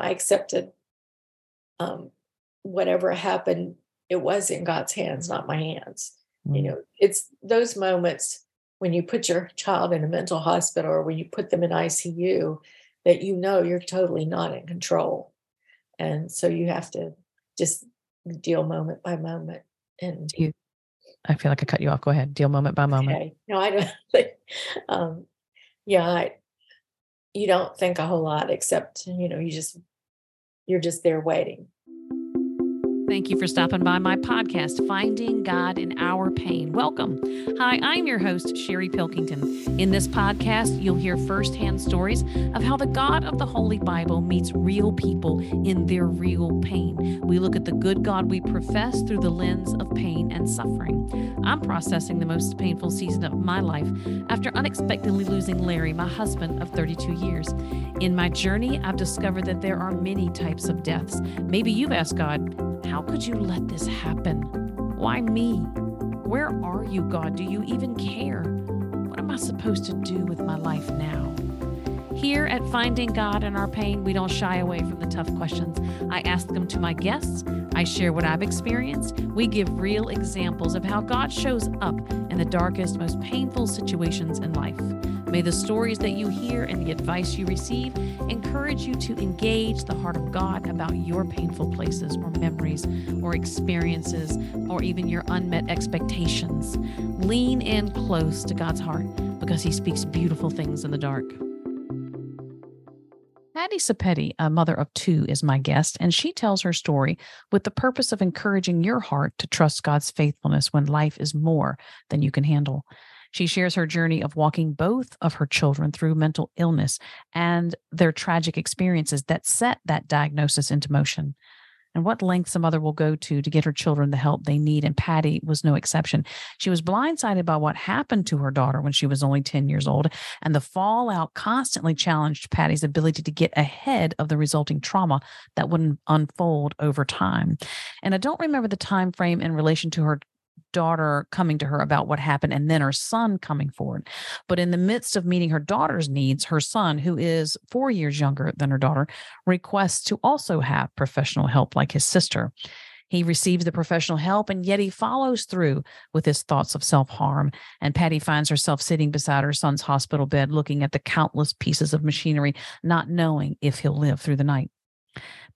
I accepted um, whatever happened, it was in God's hands, not my hands. Mm. You know, it's those moments when you put your child in a mental hospital or when you put them in ICU that you know you're totally not in control. And so you have to just deal moment by moment. And you, I feel like I cut you off. Go ahead. Deal moment by moment. Okay. No, I don't think, um, yeah, I, you don't think a whole lot except, you know, you just, you're just there waiting. Thank you for stopping by my podcast, Finding God in Our Pain. Welcome. Hi, I'm your host, Sherry Pilkington. In this podcast, you'll hear firsthand stories of how the God of the Holy Bible meets real people in their real pain. We look at the good God we profess through the lens of pain and suffering. I'm processing the most painful season of my life after unexpectedly losing Larry, my husband of 32 years. In my journey, I've discovered that there are many types of deaths. Maybe you've asked God, how could you let this happen? Why me? Where are you, God? Do you even care? What am I supposed to do with my life now? Here at Finding God in Our Pain, we don't shy away from the tough questions. I ask them to my guests. I share what I've experienced. We give real examples of how God shows up in the darkest, most painful situations in life. May the stories that you hear and the advice you receive encourage you to engage the heart of God about your painful places or memories or experiences or even your unmet expectations. Lean in close to God's heart because He speaks beautiful things in the dark. Patty Sepety, a mother of two, is my guest, and she tells her story with the purpose of encouraging your heart to trust God's faithfulness when life is more than you can handle. She shares her journey of walking both of her children through mental illness and their tragic experiences that set that diagnosis into motion and what lengths a mother will go to to get her children the help they need. And Patty was no exception. She was blindsided by what happened to her daughter when she was only 10 years old, and the fallout constantly challenged Patty's ability to get ahead of the resulting trauma that wouldn't unfold over time. And I don't remember the time frame in relation to her daughter coming to her about what happened and then her son coming forward. But in the midst of meeting her daughter's needs, her son, who is four years younger than her daughter, requests to also have professional help like his sister. He receives the professional help and yet he follows through with his thoughts of self harm. And Patty finds herself sitting beside her son's hospital bed, looking at the countless pieces of machinery, not knowing if he'll live through the night.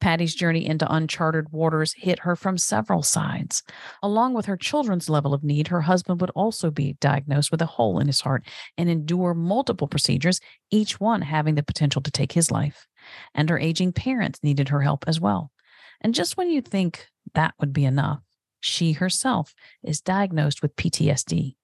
Patty's journey into uncharted waters hit her from several sides. Along with her children's level of need, her husband would also be diagnosed with a hole in his heart and endure multiple procedures, each one having the potential to take his life. And her aging parents needed her help as well. And just when you think that would be enough, she herself is diagnosed with PTSD.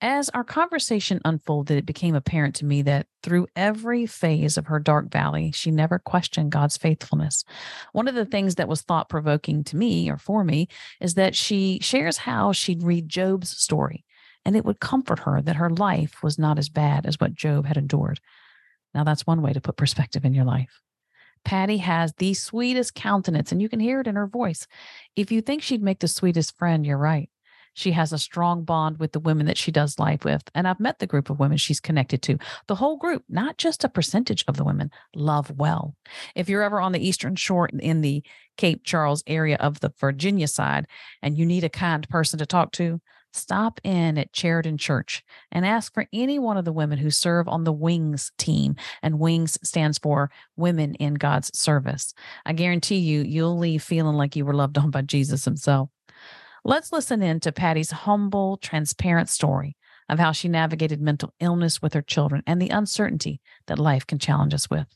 As our conversation unfolded, it became apparent to me that through every phase of her dark valley, she never questioned God's faithfulness. One of the mm. things that was thought provoking to me or for me is that she shares how she'd read Job's story, and it would comfort her that her life was not as bad as what Job had endured. Now, that's one way to put perspective in your life. Patty has the sweetest countenance, and you can hear it in her voice. If you think she'd make the sweetest friend, you're right. She has a strong bond with the women that she does life with. And I've met the group of women she's connected to. The whole group, not just a percentage of the women, love well. If you're ever on the Eastern Shore in the Cape Charles area of the Virginia side and you need a kind person to talk to, stop in at Sheridan Church and ask for any one of the women who serve on the WINGS team. And WINGS stands for Women in God's Service. I guarantee you, you'll leave feeling like you were loved on by Jesus himself. Let's listen in to Patty's humble, transparent story of how she navigated mental illness with her children and the uncertainty that life can challenge us with.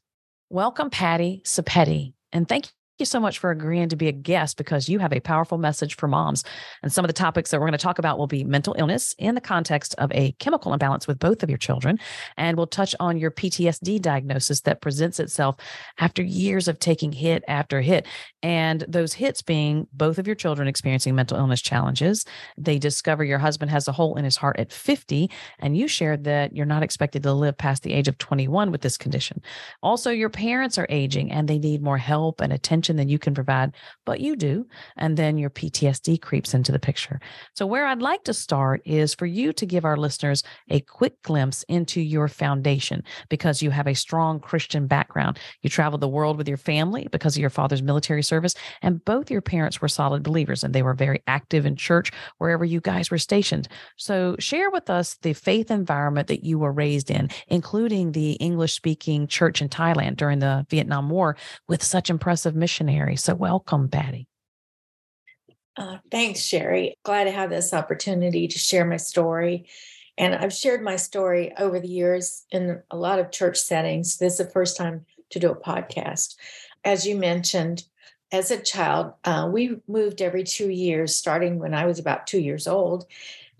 Welcome, Patty Sepety, and thank you so much for agreeing to be a guest because you have a powerful message for moms. And some of the topics that we're going to talk about will be mental illness in the context of a chemical imbalance with both of your children. And we'll touch on your PTSD diagnosis that presents itself after years of taking hit after hit. And those hits being both of your children experiencing mental illness challenges. They discover your husband has a hole in his heart at 50, and you shared that you're not expected to live past the age of 21 with this condition. Also, your parents are aging and they need more help and attention than you can provide, but you do. And then your PTSD creeps into the picture. So, where I'd like to start is for you to give our listeners a quick glimpse into your foundation because you have a strong Christian background. You traveled the world with your family because of your father's military service, and both your parents were solid believers and they were very active in church wherever you guys were stationed. So, share with us the faith environment that you were raised in, including the English speaking church in Thailand during the Vietnam War with such impressive missionaries. So, welcome, Patty. Uh, thanks, Sherry. Glad to have this opportunity to share my story. And I've shared my story over the years in a lot of church settings. This is the first time to do a podcast. As you mentioned, as a child, uh, we moved every two years, starting when I was about two years old.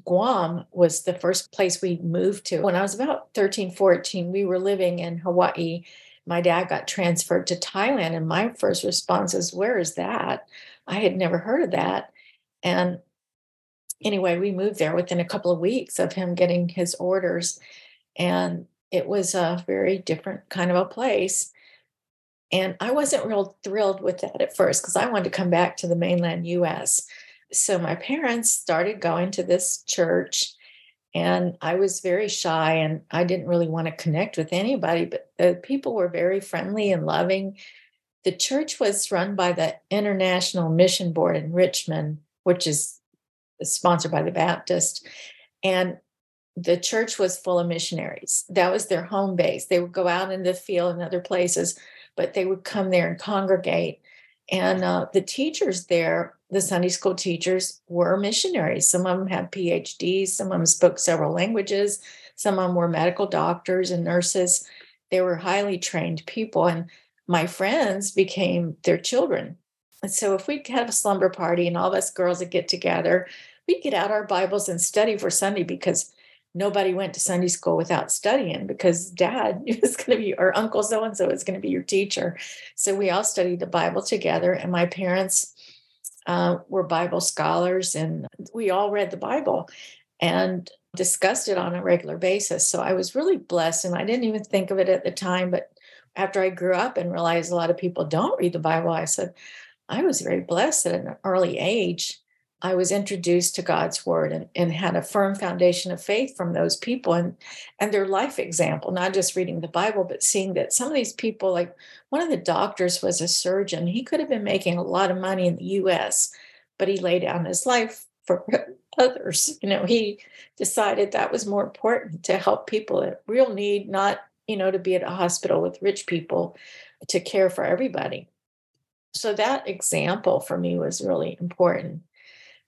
Guam was the first place we moved to. When I was about 13, 14, we were living in Hawaii. My dad got transferred to Thailand, and my first response is, Where is that? I had never heard of that. And anyway, we moved there within a couple of weeks of him getting his orders. And it was a very different kind of a place. And I wasn't real thrilled with that at first because I wanted to come back to the mainland US. So my parents started going to this church, and I was very shy and I didn't really want to connect with anybody, but the people were very friendly and loving. The church was run by the International Mission Board in Richmond, which is sponsored by the Baptist. And the church was full of missionaries. That was their home base. They would go out in the field and other places but they would come there and congregate. And uh, the teachers there, the Sunday school teachers, were missionaries. Some of them had PhDs, some of them spoke several languages, some of them were medical doctors and nurses. They were highly trained people. And my friends became their children. And so if we'd have a slumber party and all of us girls would get together, we'd get out our Bibles and study for Sunday because nobody went to Sunday school without studying because dad was going to be, or uncle so and so is going to be your teacher. So we all studied the Bible together. And my parents uh, were Bible scholars, and we all read the Bible and discussed it on a regular basis. So I was really blessed. And I didn't even think of it at the time. But after I grew up and realized a lot of people don't read the Bible, I said, I was very blessed at an early age I was introduced to God's word and, and had a firm foundation of faith from those people and and their life example, not just reading the Bible, but seeing that some of these people, like one of the doctors was a surgeon. He could have been making a lot of money in the US, but he laid down his life for others. You know, he decided that was more important to help people at real need, not, you know, to be at a hospital with rich people to care for everybody. So that example for me was really important.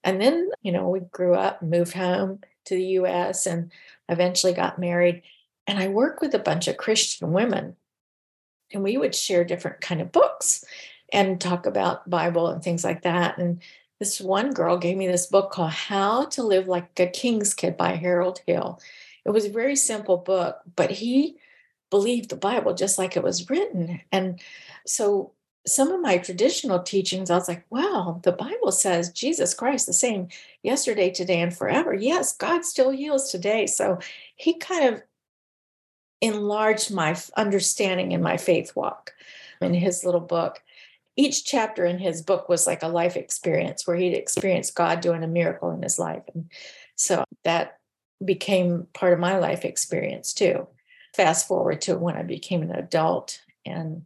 And then, you know, we grew up, moved home to the US, and eventually got married. And I worked with a bunch of Christian women, and we would share different kind of books and talk about Bible and things like that. And this one girl gave me this book called How to Live Like a King's Kid by Harold Hill. It was a very simple book, but he believed the Bible just like it was written. And so some of my traditional teachings, I was like, wow, the Bible says Jesus Christ the same yesterday, today, and forever. Yes, God still heals today. So he kind of enlarged my understanding in my faith walk in his little book. Each chapter in his book was like a life experience where he'd experienced God doing a miracle in his life. And so that became part of my life experience too. Fast forward to when I became an adult and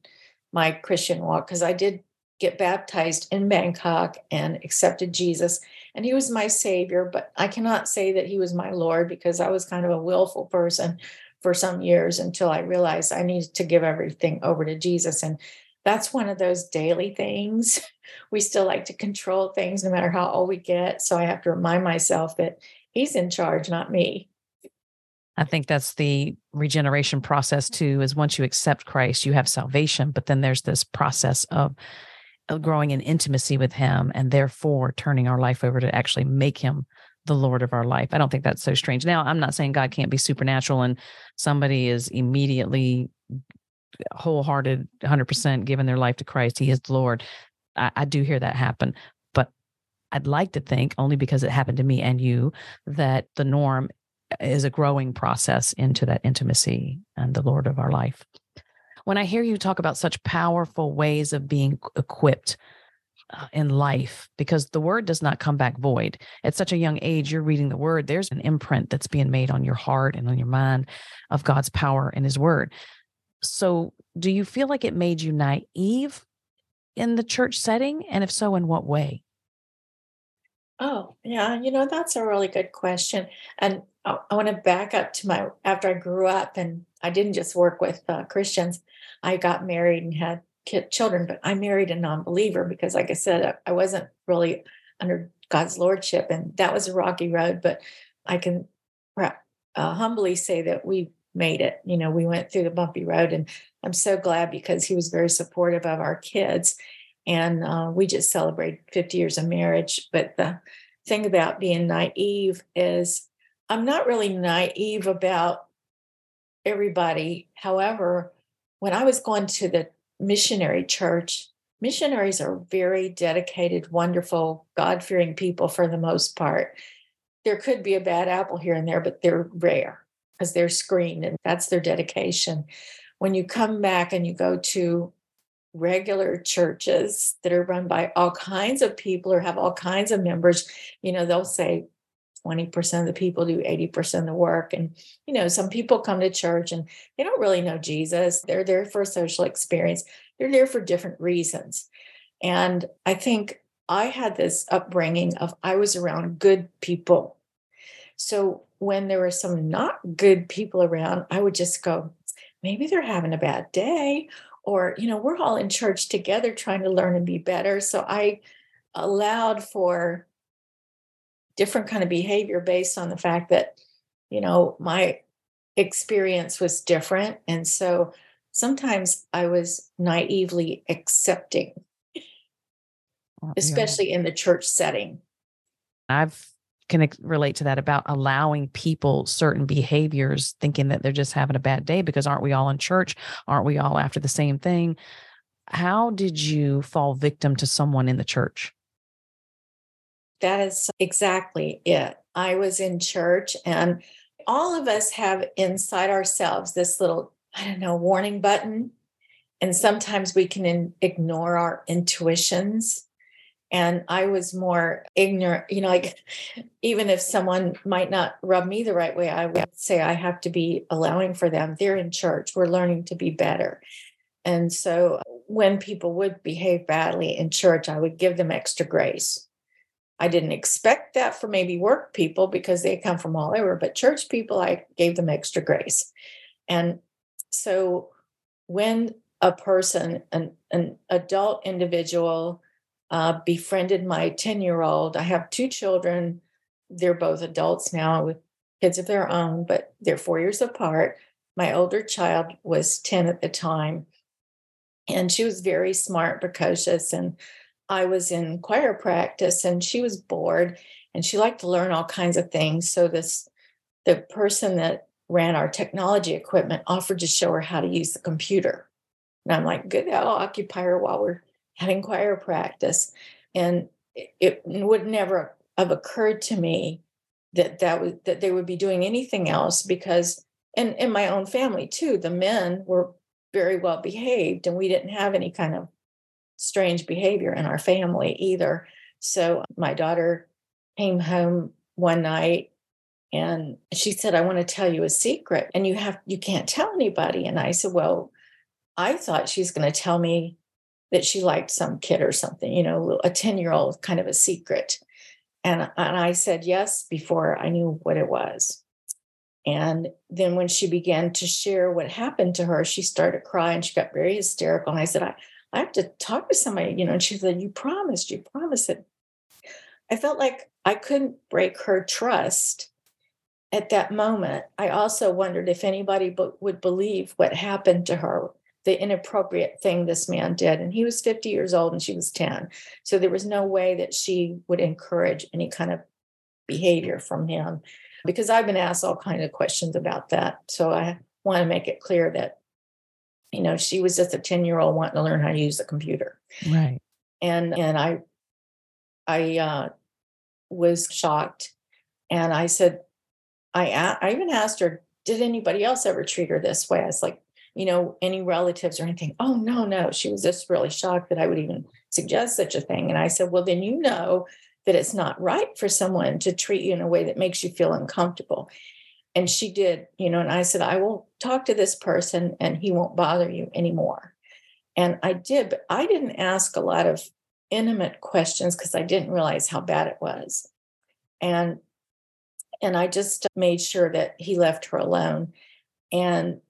my Christian walk because I did get baptized in Bangkok and accepted Jesus. And he was my savior, but I cannot say that he was my Lord because I was kind of a willful person for some years until I realized I needed to give everything over to Jesus. And that's one of those daily things. We still like to control things no matter how old we get. So I have to remind myself that he's in charge, not me. I think that's the regeneration process too, is once you accept Christ, you have salvation, but then there's this process of uh, growing in intimacy with him and therefore turning our life over to actually make him the Lord of our life. I don't think that's so strange. Now, I'm not saying God can't be supernatural and somebody is immediately wholehearted, 100% given their life to Christ. He is the Lord. I, I do hear that happen. But I'd like to think, only because it happened to me and you, that the norm is a growing process into that intimacy and the Lord of our life. When I hear you talk about such powerful ways of being equipped uh, in life, because the word does not come back void. At such a young age, you're reading the word, there's an imprint that's being made on your heart and on your mind of God's power and his word. So, do you feel like it made you naive in the church setting? And if so, in what way? Oh, yeah. You know, that's a really good question. And I, I want to back up to my after I grew up and I didn't just work with uh, Christians, I got married and had children, but I married a non believer because, like I said, I wasn't really under God's lordship. And that was a rocky road. But I can uh, humbly say that we made it. You know, we went through the bumpy road, and I'm so glad because he was very supportive of our kids. And uh, we just celebrated 50 years of marriage. But the thing about being naive is I'm not really naive about everybody. However, when I was going to the missionary church, missionaries are very dedicated, wonderful, God fearing people for the most part. There could be a bad apple here and there, but they're rare because they're screened and that's their dedication. When you come back and you go to regular churches that are run by all kinds of people or have all kinds of members, you know, they'll say 20% of the people do 80% of the work. And, you know, some people come to church and they don't really know Jesus. They're there for a social experience, they're there for different reasons. And I think I had this upbringing of I was around good people. So when there were some not good people around, I would just go, maybe they're having a bad day. Or, you know, we're all in church together trying to learn and be better. So I allowed for different kind of behavior based on the fact that you know my experience was different. And so sometimes i was naively accepting especially in the church setting. I've can relate to that about allowing people certain behaviors thinking that they're just having a bad day because aren't we all in church aren't we all after the same thing how did you fall victim to someone in the church that is exactly it. I was in church, and all of us have inside ourselves this little, I don't know, warning button. And sometimes we can in, ignore our intuitions. And I was more ignorant, you know, like even if someone might not rub me the right way, I would say I have to be allowing for them. They're in church, we're learning to be better. And so when people would behave badly in church, I would give them extra grace I didn't expect that for maybe work people because they come from all over, but church people, I gave them extra grace. And so when a person, an, an adult individual, uh, befriended my 10 year old, I have two children. They're both adults now with kids of their own, but they're four years apart. My older child was 10 at the time. And she was very smart, precocious, and I was in choir practice and she was bored and she liked to learn all kinds of things. So this the person that ran our technology equipment offered to show her how to use the computer. And I'm like, good, that'll occupy her while we're having choir practice. And it would never have occurred to me that that was that they would be doing anything else because and in my own family too, the men were very well behaved and we didn't have any kind of strange behavior in our family either. So my daughter came home one night and she said, I want to tell you a secret and you have you can't tell anybody. And I said, Well, I thought she's going to tell me that she liked some kid or something, you know, a 10 year old kind of a secret. And, and I said yes before I knew what it was. And then when she began to share what happened to her, she started crying. She got very hysterical. And I said, I, I have to talk to somebody, you know. And she said, You promised, you promised it. I felt like I couldn't break her trust at that moment. I also wondered if anybody would believe what happened to her the inappropriate thing this man did. And he was 50 years old and she was 10. So there was no way that she would encourage any kind of behavior from him because I've been asked all kinds of questions about that. So I want to make it clear that, you know, she was just a 10 year old wanting to learn how to use the computer. Right. And, and I, I uh, was shocked. And I said, I, I even asked her, did anybody else ever treat her this way? I was like, you know, any relatives or anything. Oh, no, no. She was just really shocked that I would even suggest such a thing. And I said, well, then you know that it's not right for someone to treat you in a way that makes you feel uncomfortable. And she did, you know, and I said, I will talk to this person and he won't bother you anymore. And I did, but I didn't ask a lot of intimate questions because I didn't realize how bad it was. And and I just made sure that he left her alone. And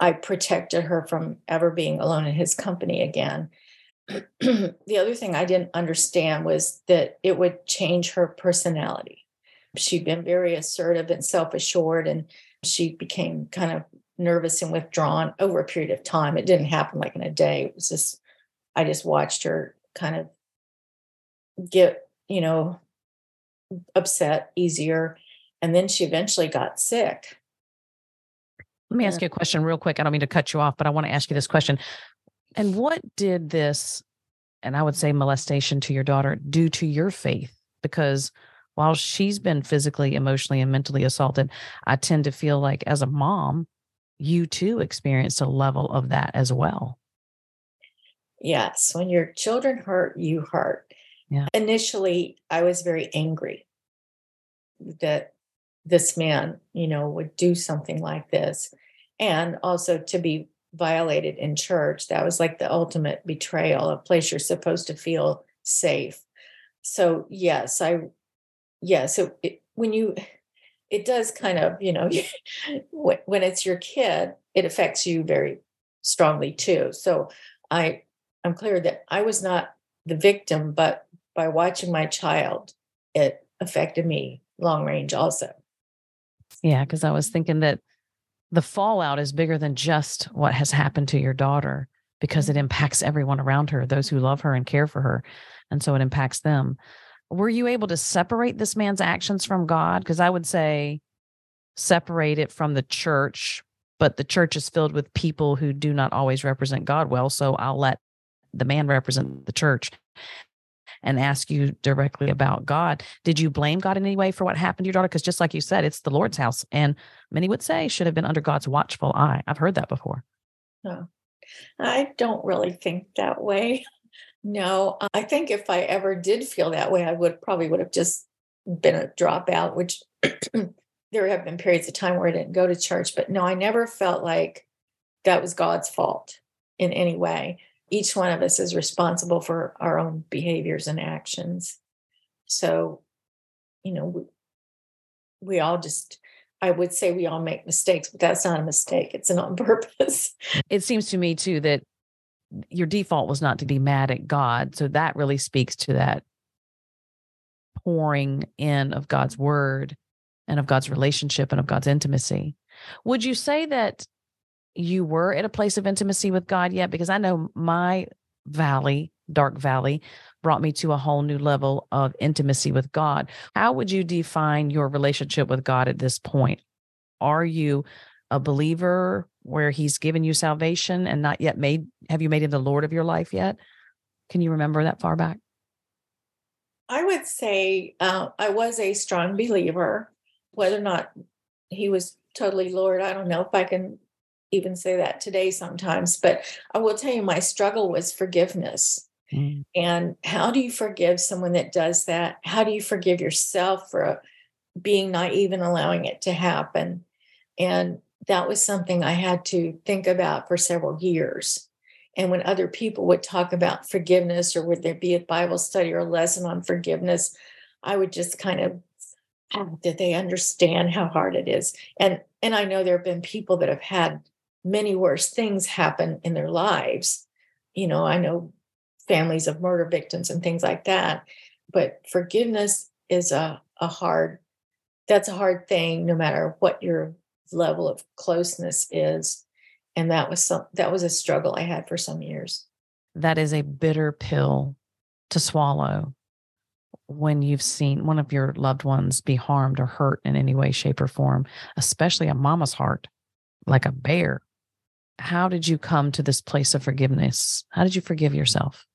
I protected her from ever being alone in his company again. the other thing I didn't understand was that it would change her personality. She'd been very assertive and self assured, and she became kind of nervous and withdrawn over a period of time. It didn't happen like in a day. It was just, I just watched her kind of get, you know, upset easier. And then she eventually got sick. Let me ask you a question real quick. I don't mean to cut you off, but I want to ask you this question. And what did this, and I would say molestation to your daughter, do to your faith? Because while she's been physically, emotionally, and mentally assaulted, I tend to feel like as a mom, you too experienced a level of that as well. Yes. When your children hurt, you hurt. Yeah. Initially, I was very angry that this man, you know, would do something like this. And also to be violated in church. That was like the ultimate betrayal, a place you're supposed to feel safe. So, yes, I, yeah. So it, when you, it does kind of, you know, when it's your kid, it affects you very strongly too. So I, I'm clear that I was not the victim, but by watching my child, it affected me long range also. Yeah, because I was thinking that the fallout is bigger than just what has happened to your daughter because it mm-hmm. impacts everyone around her, those who love her and care for her. And so it impacts them. Were you able to separate this man's actions from God? Because I would say separate it from the church, but the church is filled with people who do not always represent God well. So I'll let the man represent the church and ask you directly about God. Did you blame God in any way for what happened to your daughter? Because just like you said, it's the Lord's house. And many would say should have been under God's watchful eye. I've heard that before. No, I don't really think that way. No, I think if I ever did feel that way, I would probably would have just been a dropout, which there have been periods of time where I didn't go to church. But no, I never felt like that was God's fault in any way each one of us is responsible for our own behaviors and actions. So, you know, we, we all just, I would say we all make mistakes, but that's not a mistake. It's an on purpose. It seems to me too that your default was not to be mad at God. So that really speaks to that pouring in of God's word and of God's relationship and of God's intimacy. Would you say that you were at a place of intimacy with God yet? Because I know my valley, dark valley, brought me to a whole new level of intimacy with God. How would you define your relationship with God at this point? Are you a believer where he's given you salvation and not yet made have you made him the lord of your life yet can you remember that far back i would say uh, i was a strong believer whether or not he was totally lord i don't know if i can even say that today sometimes, but I will tell you my struggle was forgiveness. Mm. And how do you forgive someone that does that? How do you forgive yourself for uh, being naive and allowing it to happen? And that was something I had to think about for several years. And when other people would talk about forgiveness, or would there be a Bible study or a lesson on forgiveness, I would just kind of, oh, did they understand how hard it is? And and I know there have been people that have had many worse things happen in their lives. You know, I know families of murder victims and things like that. But forgiveness is a, a hard, that's a hard thing no matter what your level of closeness is. and that was some that was a struggle I had for some years. That is a bitter pill to swallow when you've seen one of your loved ones be harmed or hurt in any way, shape, or form, especially a mama's heart, like a bear. How did you come to this place of forgiveness? How did you forgive yourself?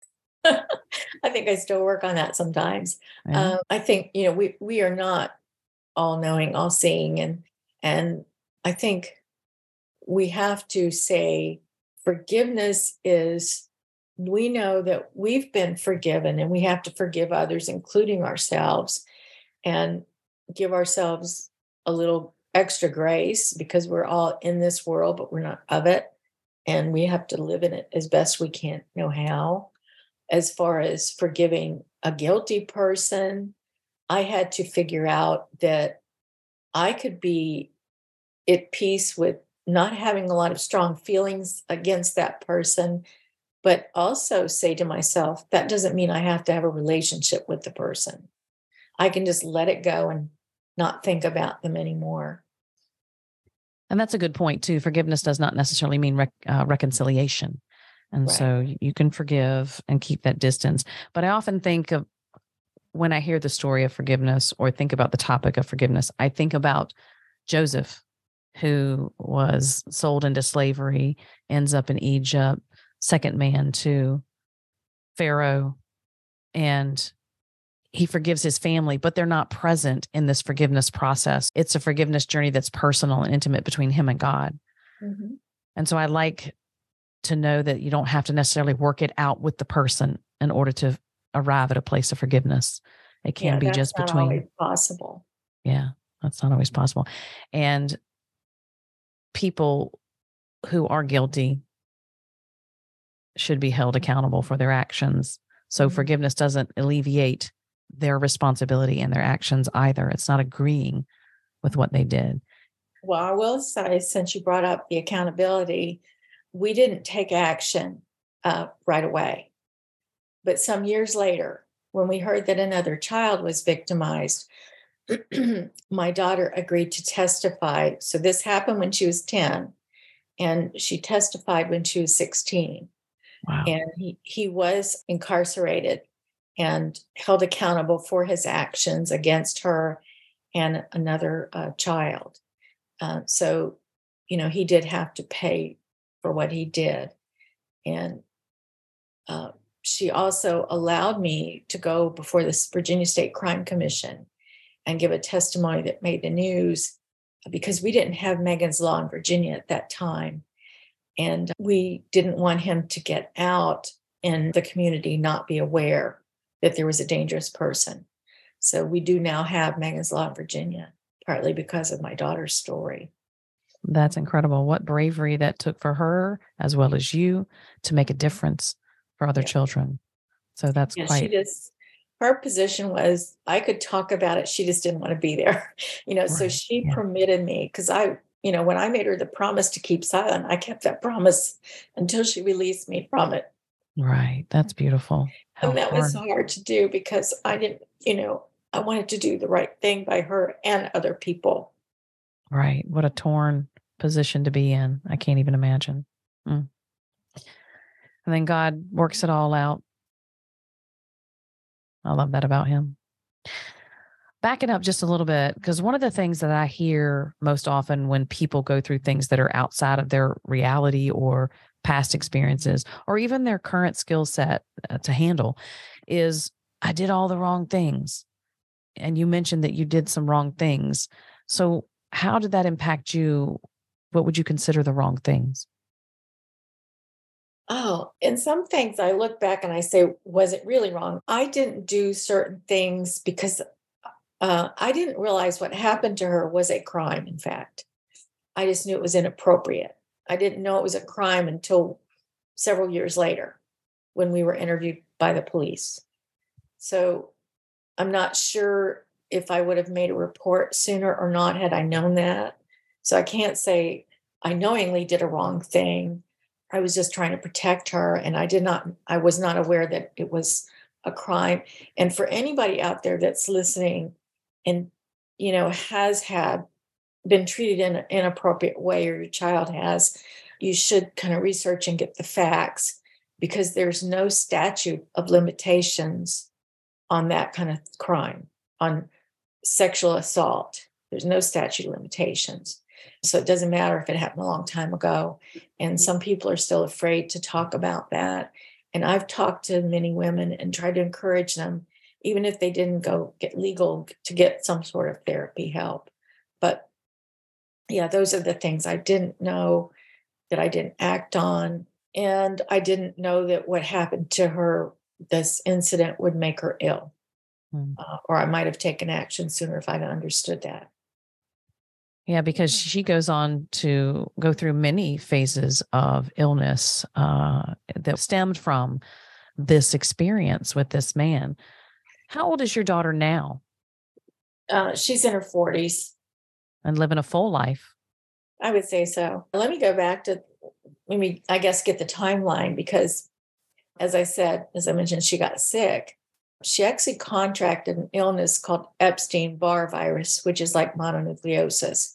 I think I still work on that sometimes. Yeah. Um, I think you know we we are not all knowing, all seeing, and and I think we have to say forgiveness is we know that we've been forgiven and we have to forgive others, including ourselves, and give ourselves a little extra grace because we're all in this world, but we're not of it. And we have to live in it as best we can know how. As far as forgiving a guilty person, I had to figure out that I could be at peace with not having a lot of strong feelings against that person, but also say to myself, that doesn't mean I have to have a relationship with the person. I can just let it go and not think about them anymore. And that's a good point, too. Forgiveness does not necessarily mean rec- uh, reconciliation. And right. so you can forgive and keep that distance. But I often think of when I hear the story of forgiveness or think about the topic of forgiveness, I think about Joseph who was sold into slavery, ends up in Egypt, second man to Pharaoh, and he forgives his family, but they're not present in this forgiveness process. It's a forgiveness journey that's personal and intimate between him and God. Mm-hmm. And so I like to know that you don't have to necessarily work it out with the person in order to arrive at a place of forgiveness. It can yeah, be just between possible. Yeah, that's not always possible. And people who are guilty should be held accountable for their actions. So mm-hmm. forgiveness doesn't alleviate their responsibility and their actions either. It's not agreeing with what they did. Well, I will say, since you brought up the accountability, we didn't take action uh, right away. But some years later, when we heard that another child was victimized, my daughter agreed to testify. So this happened when she was 10, and she testified when she was 16. Wow. And he, he was incarcerated and held accountable for his actions against her and another uh, child. Uh, so, you know, he did have to pay for what he did. And uh, she also allowed me to go before the Virginia State Crime Commission and give a testimony that made the news because we didn't have Megan's Law in Virginia at that time. And we didn't want him to get out and the community not be aware that there was a dangerous person. So we do now have Megan's Law in Virginia, partly because of my daughter's story. That's incredible. What bravery that took for her, as well as you, to make a difference for other yeah. children. So that's yeah, quite. She just her position was I could talk about it. She just didn't want to be there. You know, right. so she yeah. permitted me because I, you know, when I made her the promise to keep silent, I kept that promise until she released me from it. Right. That's beautiful. How and that was hard to do because I didn't, you know, I wanted to do the right thing by her and other people. Right. What a torn position to be in. I can't even imagine. Mm. And then God works it all out I love that about him. Backing up just a little bit, because one of the things that I hear most often when people go through things that are outside of their reality or past experiences, or even their current skill set uh, to handle, is I did all the wrong things. And you mentioned that you did some wrong things. So, how did that impact you? What would you consider the wrong things? Oh, in some things I look back and I say, was it really wrong? I didn't do certain things because uh, I didn't realize what happened to her was a crime, in fact. I just knew it was inappropriate. I didn't know it was a crime until several years later when we were interviewed by the police. So I'm not sure if I would have made a report sooner or not had I known that. So I can't say I knowingly did a wrong thing I was just trying to protect her, and I did not, I was not aware that it was a crime. And for anybody out there that's listening and, you know, has had been treated in an inappropriate way or your child has, you should kind of research and get the facts because there's no statute of limitations on that kind of crime, on sexual assault. There's no statute of limitations. So it doesn't matter if it happened a long time ago. And some people are still afraid to talk about that. And I've talked to many women and tried to encourage them, even if they didn't go get legal, to get some sort of therapy help. But yeah, those are the things I didn't know that I didn't act on. And I didn't know that what happened to her, this incident would make her ill. Mm. Uh, or I might have taken action sooner if I'd understood that. Yeah, because she goes on to go through many phases of illness uh, that stemmed from this experience with this man. How old is your daughter now? Uh, she's in her 40s. And living a full life. I would say so. Let me go back to, let me, I guess, get the timeline because, as I said, as I mentioned, she got sick. She actually contracted an illness called Epstein Barr virus, which is like mononucleosis.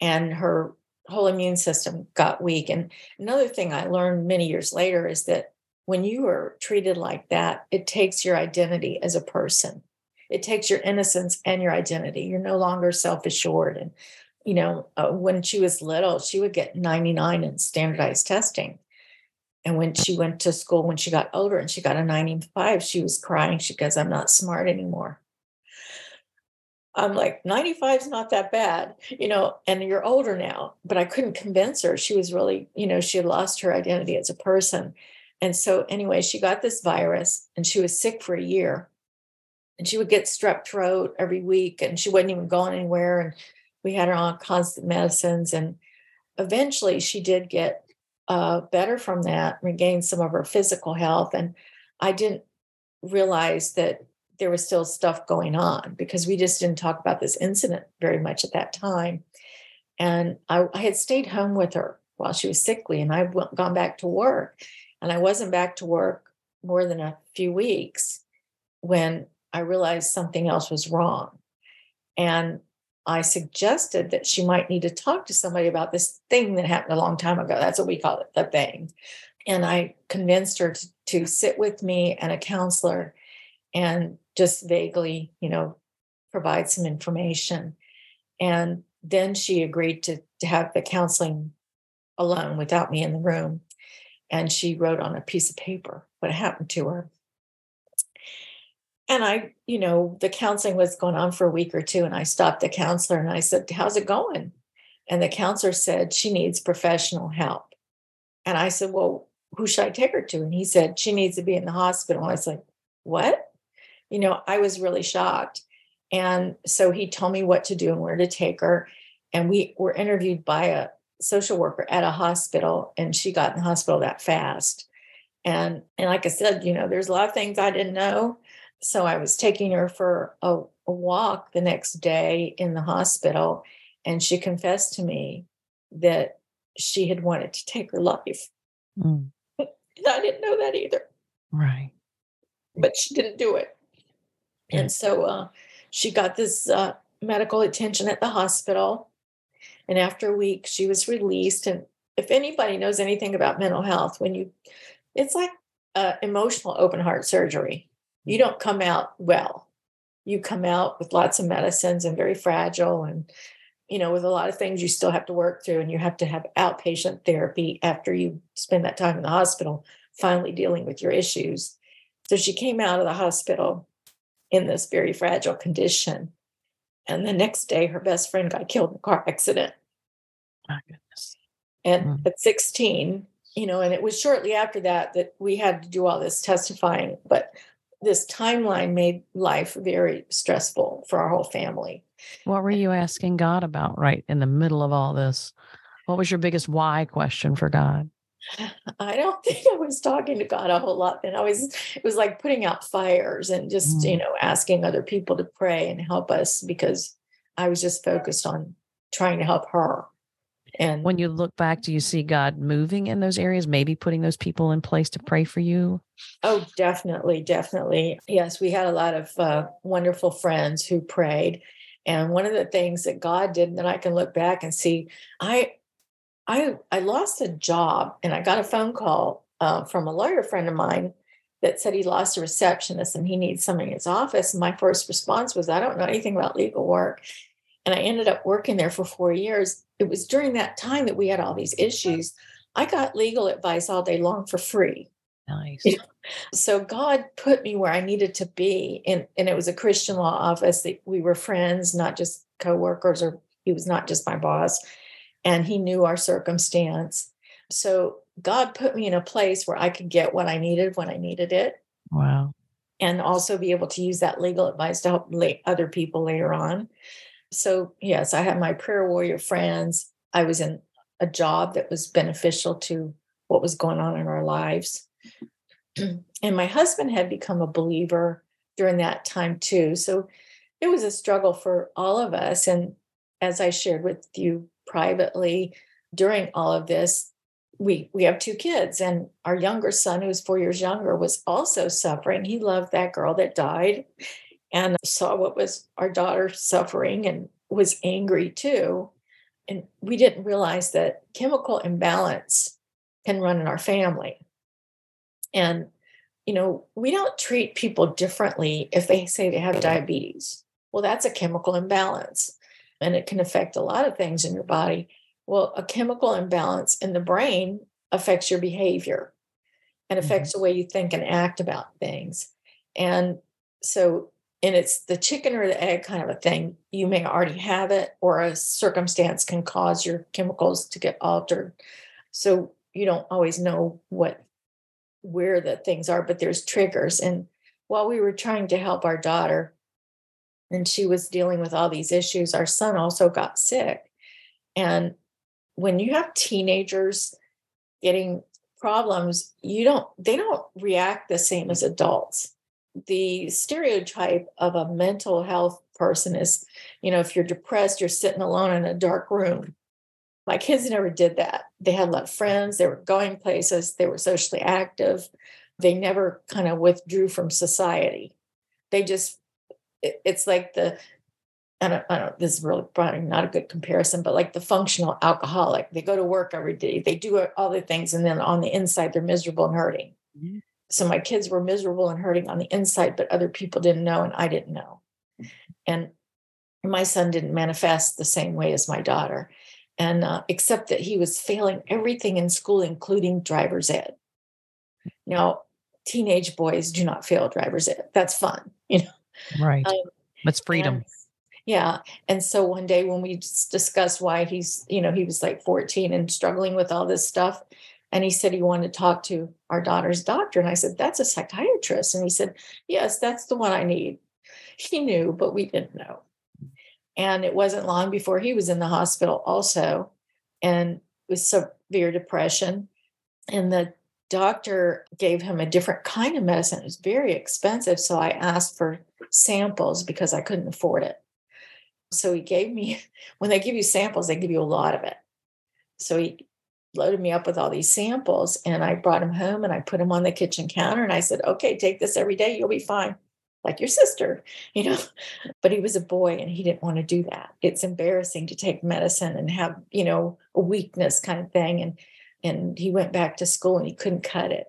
And her whole immune system got weak. And another thing I learned many years later is that when you are treated like that, it takes your identity as a person. It takes your innocence and your identity. You're no longer self assured. And, you know, uh, when she was little, she would get 99 in standardized testing. And when she went to school, when she got older and she got a 95, she was crying. She goes, I'm not smart anymore. I'm like, 95 is not that bad, you know, and you're older now. But I couldn't convince her. She was really, you know, she had lost her identity as a person. And so, anyway, she got this virus and she was sick for a year. And she would get strep throat every week and she wasn't even going anywhere. And we had her on constant medicines. And eventually she did get uh, better from that, regained some of her physical health. And I didn't realize that there was still stuff going on because we just didn't talk about this incident very much at that time. And I, I had stayed home with her while she was sickly, and I went, gone back to work. And I wasn't back to work more than a few weeks when I realized something else was wrong. And I suggested that she might need to talk to somebody about this thing that happened a long time ago. That's what we call it, the thing. And I convinced her to, to sit with me and a counselor and just vaguely, you know, provide some information. And then she agreed to, to have the counseling alone without me in the room. And she wrote on a piece of paper what happened to her. And I, you know, the counseling was going on for a week or two. And I stopped the counselor and I said, How's it going? And the counselor said, She needs professional help. And I said, Well, who should I take her to? And he said, She needs to be in the hospital. I was like, What? You know, I was really shocked. And so he told me what to do and where to take her. And we were interviewed by a social worker at a hospital, and she got in the hospital that fast. And and like I said, you know, there's a lot of things I didn't know. So I was taking her for a, a walk the next day in the hospital, and she confessed to me that she had wanted to take her life. Mm. And I didn't know that either. Right. But she didn't do it. And so uh, she got this uh, medical attention at the hospital. And after a week, she was released. And if anybody knows anything about mental health, when you, it's like uh, emotional open heart surgery. You don't come out well. You come out with lots of medicines and very fragile and, you know, with a lot of things you still have to work through. And you have to have outpatient therapy after you spend that time in the hospital, finally dealing with your issues. So she came out of the hospital in this very fragile condition. And the next day, her best friend got killed in a car accident. My goodness. And mm. at 16, you know, and it was shortly after that that we had to do all this testifying. But this timeline made life very stressful for our whole family. What were you asking God about right in the middle of all this? What was your biggest why question for God? I don't think I was talking to God a whole lot And I was it was like putting out fires and just, mm. you know, asking other people to pray and help us because I was just focused on trying to help her. And when you look back, do you see God moving in those areas, maybe putting those people in place to pray for you? Oh, definitely, definitely. Yes, we had a lot of uh, wonderful friends who prayed. And one of the things that God did that I can look back and see, I I I lost a job and I got a phone call uh, from a lawyer friend of mine that said he lost a receptionist and he needs somebody in his office. And my first response was, I don't know anything about legal work. And I ended up working there for four years. It was during that time that we had all these issues. I got legal advice all day long for free. Nice. You know? So God put me where I needed to be. And, and it was a Christian law office that we were friends, not just co-workers, or he was not just my boss. And he knew our circumstance. So God put me in a place where I could get what I needed when I needed it. Wow. And also be able to use that legal advice to help other people later on. So, yes, I had my prayer warrior friends. I was in a job that was beneficial to what was going on in our lives. and my husband had become a believer during that time too. So it was a struggle for all of us. And as I shared with you privately during all of this, we we have two kids and our younger son who's four years younger was also suffering he loved that girl that died and saw what was our daughter suffering and was angry too and we didn't realize that chemical imbalance can run in our family and you know we don't treat people differently if they say they have diabetes well that's a chemical imbalance and it can affect a lot of things in your body well, a chemical imbalance in the brain affects your behavior and affects mm-hmm. the way you think and act about things. And so, and it's the chicken or the egg kind of a thing. You may already have it, or a circumstance can cause your chemicals to get altered. So you don't always know what where the things are, but there's triggers. And while we were trying to help our daughter, and she was dealing with all these issues, our son also got sick. And when you have teenagers getting problems, you don't they don't react the same as adults. The stereotype of a mental health person is, you know, if you're depressed, you're sitting alone in a dark room. My kids never did that. They had a lot of friends, they were going places, they were socially active. They never kind of withdrew from society. They just it's like the I don't, I don't, this is really probably not a good comparison, but like the functional alcoholic, they go to work every day, they do all the things, and then on the inside, they're miserable and hurting. Mm-hmm. So my kids were miserable and hurting on the inside, but other people didn't know, and I didn't know. And my son didn't manifest the same way as my daughter, and uh, except that he was failing everything in school, including driver's ed. Now, teenage boys do not fail driver's ed. That's fun, you know. Right. Um, That's freedom. And, yeah. And so one day when we discussed why he's, you know, he was like 14 and struggling with all this stuff. And he said he wanted to talk to our daughter's doctor. And I said, That's a psychiatrist. And he said, Yes, that's the one I need. He knew, but we didn't know. And it wasn't long before he was in the hospital also and with severe depression. And the doctor gave him a different kind of medicine. It was very expensive. So I asked for samples because I couldn't afford it. So he gave me, when they give you samples, they give you a lot of it. So he loaded me up with all these samples and I brought him home and I put him on the kitchen counter and I said, okay, take this every day. You'll be fine. Like your sister, you know, but he was a boy and he didn't want to do that. It's embarrassing to take medicine and have, you know, a weakness kind of thing. And, and he went back to school and he couldn't cut it.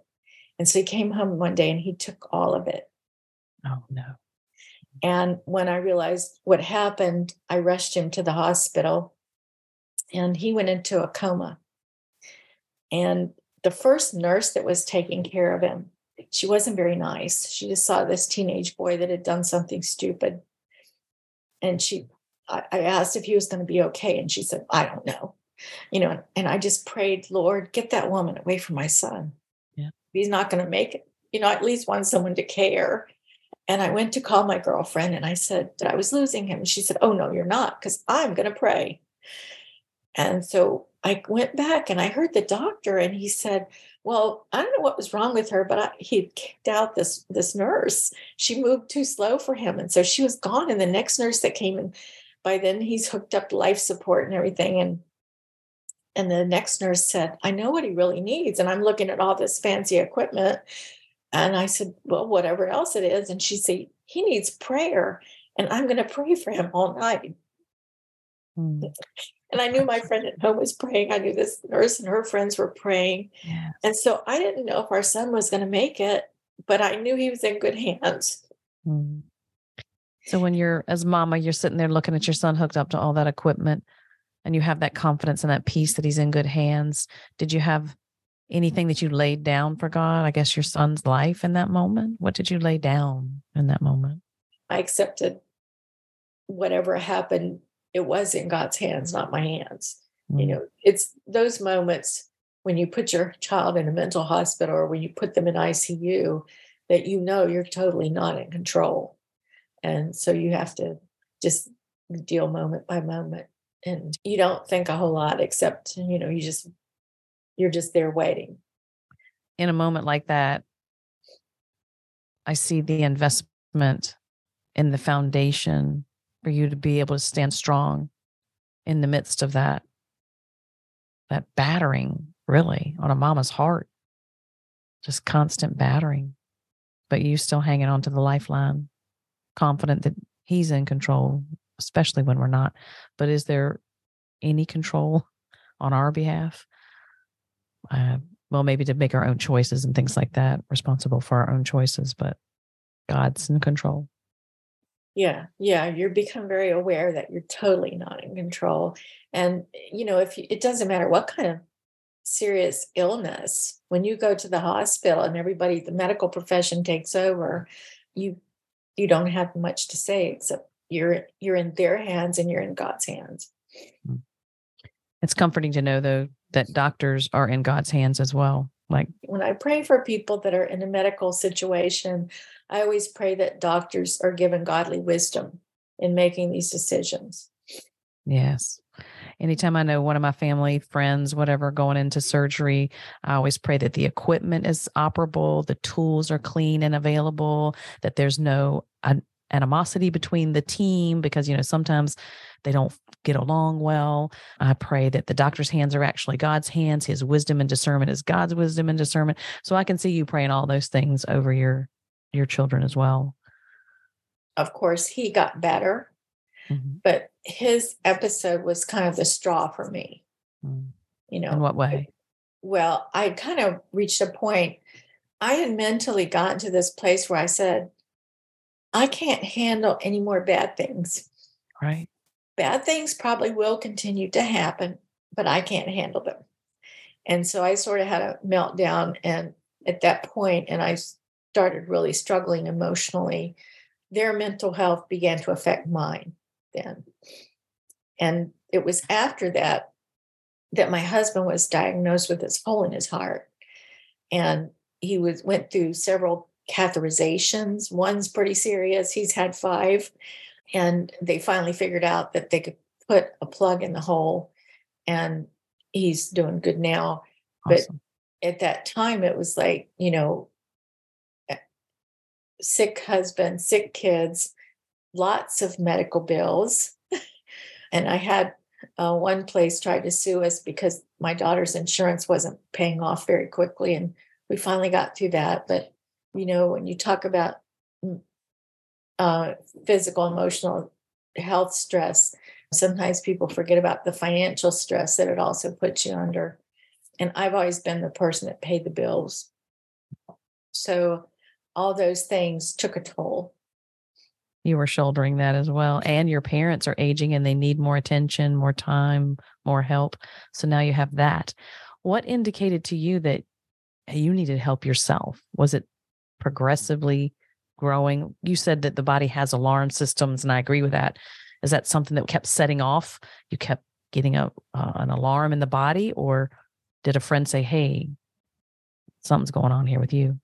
And so he came home one day and he took all of it. Oh no. And when I realized what happened, I rushed him to the hospital and he went into a coma. And the first nurse that was taking care of him, she wasn't very nice. She just saw this teenage boy that had done something stupid. And she, I, asked if he was going to be okay. And she said, I don't know. You know, and I just prayed, Lord, get that woman away from my son. Yeah. He's not going to make it. You know, at least want someone to care and I went to call my girlfriend and I said that I was losing him. And She said, Oh, no, you're not, because I'm going to pray. And so I went back and I heard the doctor, and he said, Well, I don't know what was wrong with her, but I, he kicked out this, this nurse. She moved too slow for him. And so she was gone. And the next nurse that came in, by then he's hooked up life support and everything. And and the next nurse said, I know what he really needs. And I'm looking at all this fancy equipment. And I said, Well, whatever else it is. And she said, He needs prayer. And I'm going to pray for him all night. Hmm. And I knew my friend at home was praying. I knew this nurse and her friends were praying. Yes. And so I didn't know if our son was going to make it, but I knew he was in good hands. Mm. So when you're as mama, you're sitting there looking at your son hooked up to all that equipment and you have that confidence and that peace that he's in good hands. Did you have anything that you laid down for God? I guess your son's life in that moment. What did you lay down in that moment? I accepted whatever happened, it was in God's hands, not my hands. Mm. You know, it's those moments when you put your child in a mental hospital or when you put them in ICU that you know you're totally not in control. And so you have to just deal moment by moment. And you don't think a whole lot except, you know, you just, you're just there waiting. In a moment like that, I see the investment in the foundation for you to be able to stand strong in the midst of that that battering really on a mama's heart. Just constant battering. But you still hanging on to the lifeline confident that he's in control especially when we're not. But is there any control on our behalf? Uh, well maybe to make our own choices and things like that responsible for our own choices but god's in control yeah yeah you become very aware that you're totally not in control and you know if you, it doesn't matter what kind of serious illness when you go to the hospital and everybody the medical profession takes over you you don't have much to say except you're you're in their hands and you're in god's hands hmm. it's comforting to know though that doctors are in god's hands as well like when i pray for people that are in a medical situation I always pray that doctors are given godly wisdom in making these decisions. Yes. Anytime I know one of my family, friends, whatever, going into surgery, I always pray that the equipment is operable, the tools are clean and available, that there's no animosity between the team because, you know, sometimes they don't get along well. I pray that the doctor's hands are actually God's hands, his wisdom and discernment is God's wisdom and discernment. So I can see you praying all those things over your your children as well? Of course, he got better, mm-hmm. but his episode was kind of the straw for me. Mm. You know, in what way? Well, I kind of reached a point. I had mentally gotten to this place where I said, I can't handle any more bad things. Right. Bad things probably will continue to happen, but I can't handle them. And so I sort of had a meltdown and at that point, and I started really struggling emotionally, their mental health began to affect mine then. And it was after that that my husband was diagnosed with this hole in his heart. And he was went through several catheterizations. One's pretty serious. He's had five. And they finally figured out that they could put a plug in the hole and he's doing good now. Awesome. But at that time it was like, you know, sick husband, sick kids, lots of medical bills. and I had uh, one place try to sue us because my daughter's insurance wasn't paying off very quickly. And we finally got through that. But, you know, when you talk about mm, uh, physical, emotional health stress, sometimes people forget about the financial stress that it also puts you under. And I've always been the person that paid the bills. So all those things took a toll. You were shouldering that as well. And your parents are aging and they need more attention, more time, more help. So now you have that. What indicated to you that you needed help yourself? Was it progressively growing? You said that the body has alarm systems, and I agree with that. Is that something that kept setting off? You kept getting a uh, an alarm in the body, or did a friend say, "Hey, something's going on here with you"?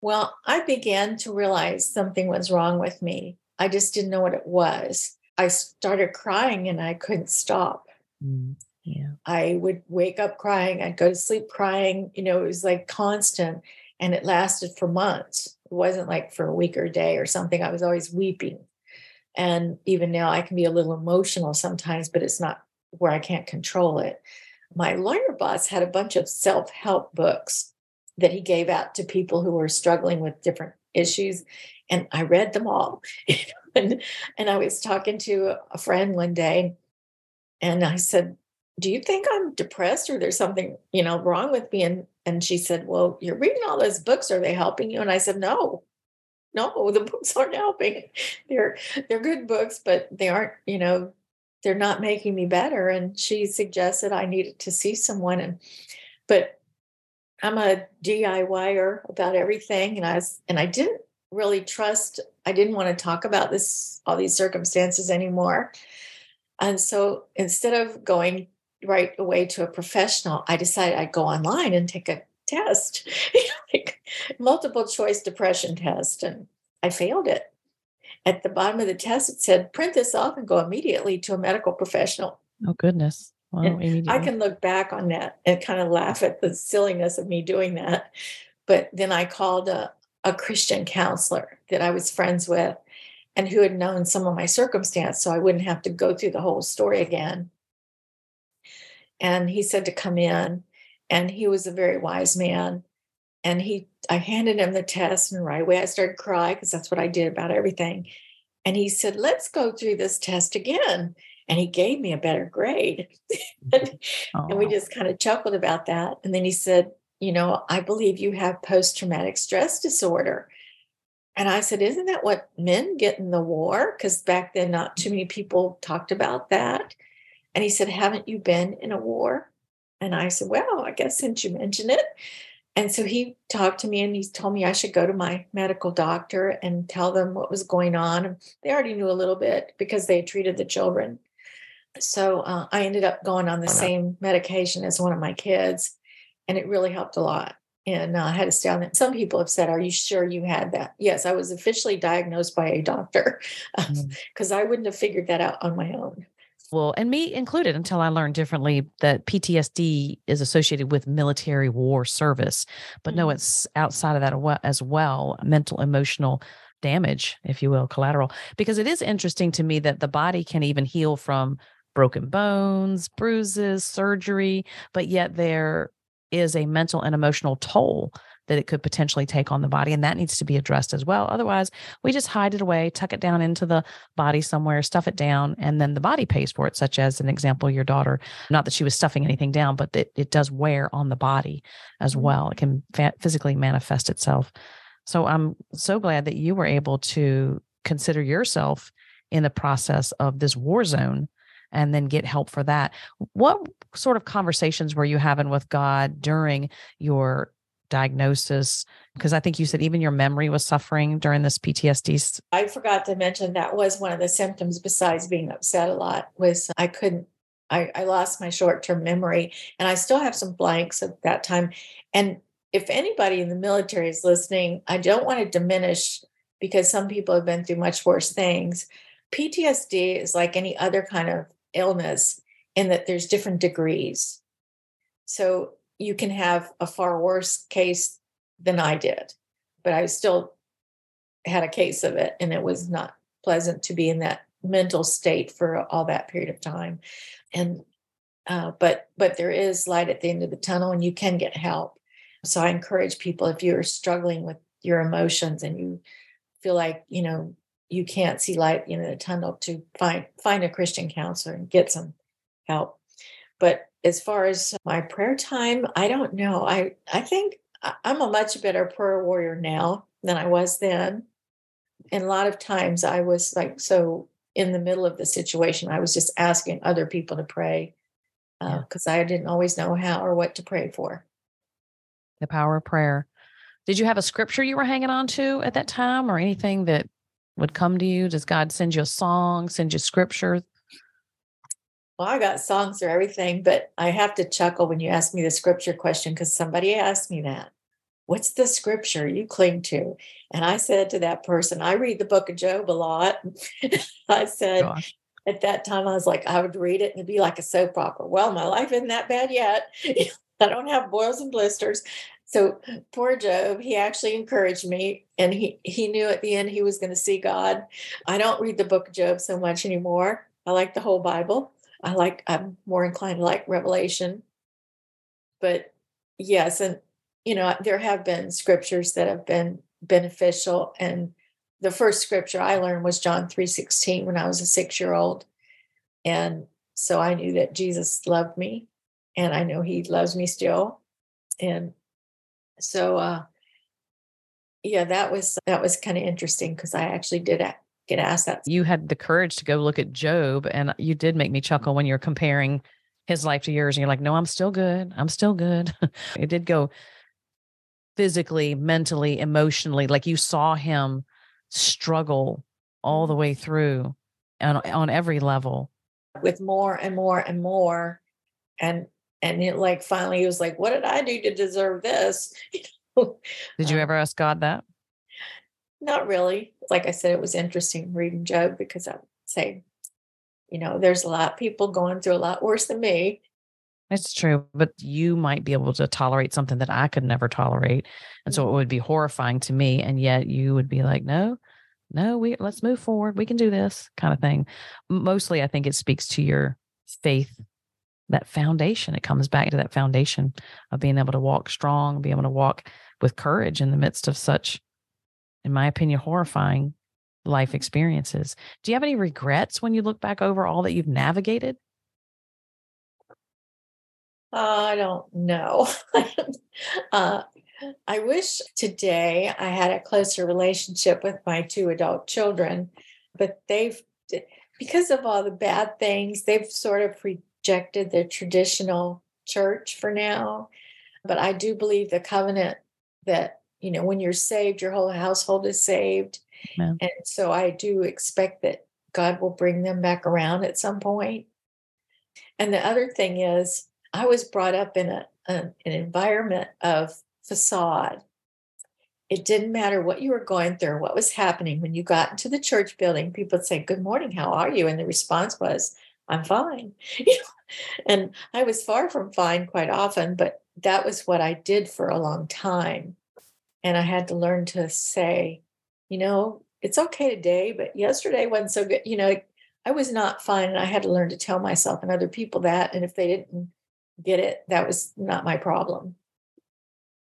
Well, I began to realize something was wrong with me. I just didn't know what it was. I started crying and I couldn't stop. Mm, yeah. I would wake up crying, I'd go to sleep crying. You know, it was like constant and it lasted for months. It wasn't like for a week or a day or something. I was always weeping. And even now, I can be a little emotional sometimes, but it's not where I can't control it. My lawyer boss had a bunch of self help books that he gave out to people who were struggling with different issues. And I read them all. and, and I was talking to a friend one day, and I said, Do you think I'm depressed or there's something, you know, wrong with me? And and she said, Well, you're reading all those books. Are they helping you? And I said, No, no, the books aren't helping. They're they're good books, but they aren't, you know, they're not making me better. And she suggested I needed to see someone. And but I'm a DIYer about everything. And I was and I didn't really trust, I didn't want to talk about this, all these circumstances anymore. And so instead of going right away to a professional, I decided I'd go online and take a test, like multiple choice depression test. And I failed it. At the bottom of the test, it said, print this off and go immediately to a medical professional. Oh, goodness. Well, I can look back on that and kind of laugh at the silliness of me doing that. But then I called a, a Christian counselor that I was friends with and who had known some of my circumstance so I wouldn't have to go through the whole story again. And he said to come in, and he was a very wise man. And he, I handed him the test, and right away I started crying because that's what I did about everything. And he said, Let's go through this test again. And he gave me a better grade. and, mm-hmm. and we oh. just kind of chuckled about that. And then he said, You know, I believe you have post traumatic stress disorder. And I said, Isn't that what men get in the war? Because back then, not too many people talked about that. And he said, Haven't you been in a war? And I said, Well, I guess since you mentioned it. And so he talked to me and he told me I should go to my medical doctor and tell them what was going on. They already knew a little bit because they had treated the children. So uh, I ended up going on the same medication as one of my kids, and it really helped a lot and uh, I had to stay on it. Some people have said, Are you sure you had that? Yes, I was officially diagnosed by a doctor because mm-hmm. I wouldn't have figured that out on my own. Well, and me included until I learned differently that PTSD is associated with military war service. But mm-hmm. no, it's outside of that as well mental, emotional damage, if you will, collateral. Because it is interesting to me that the body can even heal from broken bones, bruises, surgery, but yet there is a mental and emotional toll that it could potentially take on the body. And that needs to be addressed as well. Otherwise, we just hide it away, tuck it down into the body somewhere, stuff it down, and then the body pays for it, such as an example, your daughter, not that she was stuffing anything down, but that it does wear on the body as mm-hmm. well. It can fa- physically manifest itself. So I'm so glad that you were able to consider yourself in the process of this war zone and then get help for that. What sort of conversations were you having with God during your diagnosis? Because I think you said even your memory was suffering during this PTSD. I forgot to mention that was one of the symptoms besides being upset a lot was I couldn't I, I lost my short-term memory and I still have some blanks at that time. And if anybody in the military is listening, I don't want to diminish because some people have been through much worse things. PTSD is like any other kind of illness in that there's different degrees. So you can have a far worse case than I did, but I still had a case of it and it was not pleasant to be in that mental state for all that period of time. And uh, but but there is light at the end of the tunnel and you can get help. So I encourage people if you're struggling with your emotions and you feel like, you know, you can't see light in the tunnel to find find a Christian counselor and get some help. But as far as my prayer time, I don't know. I I think I'm a much better prayer warrior now than I was then. And a lot of times I was like so in the middle of the situation, I was just asking other people to pray because uh, I didn't always know how or what to pray for. The power of prayer. Did you have a scripture you were hanging on to at that time or anything that would come to you? Does God send you a song, send you scripture? Well, I got songs for everything, but I have to chuckle when you ask me the scripture question because somebody asked me that. What's the scripture you cling to? And I said to that person, I read the book of Job a lot. I said, Gosh. at that time, I was like, I would read it and it'd be like a soap opera. Well, my life isn't that bad yet. I don't have boils and blisters. So poor Job, he actually encouraged me and he, he knew at the end he was going to see God. I don't read the book of Job so much anymore. I like the whole Bible. I like, I'm more inclined to like Revelation. But yes, and you know, there have been scriptures that have been beneficial. And the first scripture I learned was John 3.16 when I was a six year old. And so I knew that Jesus loved me and I know he loves me still. And so uh yeah, that was that was kind of interesting because I actually did get asked that. You had the courage to go look at Job and you did make me chuckle when you're comparing his life to yours and you're like, "No, I'm still good. I'm still good." it did go physically, mentally, emotionally like you saw him struggle all the mm-hmm. way through and on every level with more and more and more and and it like finally he was like what did i do to deserve this did you um ever ask god that not really like i said it was interesting reading job because i would say you know there's a lot of people going through a lot worse than me it's true but you might be able to tolerate something that i could never tolerate and so it mm-hmm. would be horrifying to me and yet you would be like no no, we let's move forward. We can do this kind of thing. Mostly, I think it speaks to your faith, that foundation. It comes back to that foundation of being able to walk strong, be able to walk with courage in the midst of such, in my opinion, horrifying life experiences. Do you have any regrets when you look back over all that you've navigated? I don't know. uh, I wish today I had a closer relationship with my two adult children, but they've, because of all the bad things, they've sort of rejected the traditional church for now. But I do believe the covenant that, you know, when you're saved, your whole household is saved. And so I do expect that God will bring them back around at some point. And the other thing is, I was brought up in a, an, an environment of facade. It didn't matter what you were going through, what was happening. When you got into the church building, people would say, Good morning, how are you? And the response was, I'm fine. and I was far from fine quite often, but that was what I did for a long time. And I had to learn to say, you know, it's okay today, but yesterday wasn't so good. You know, I was not fine. And I had to learn to tell myself and other people that. And if they didn't get it, that was not my problem.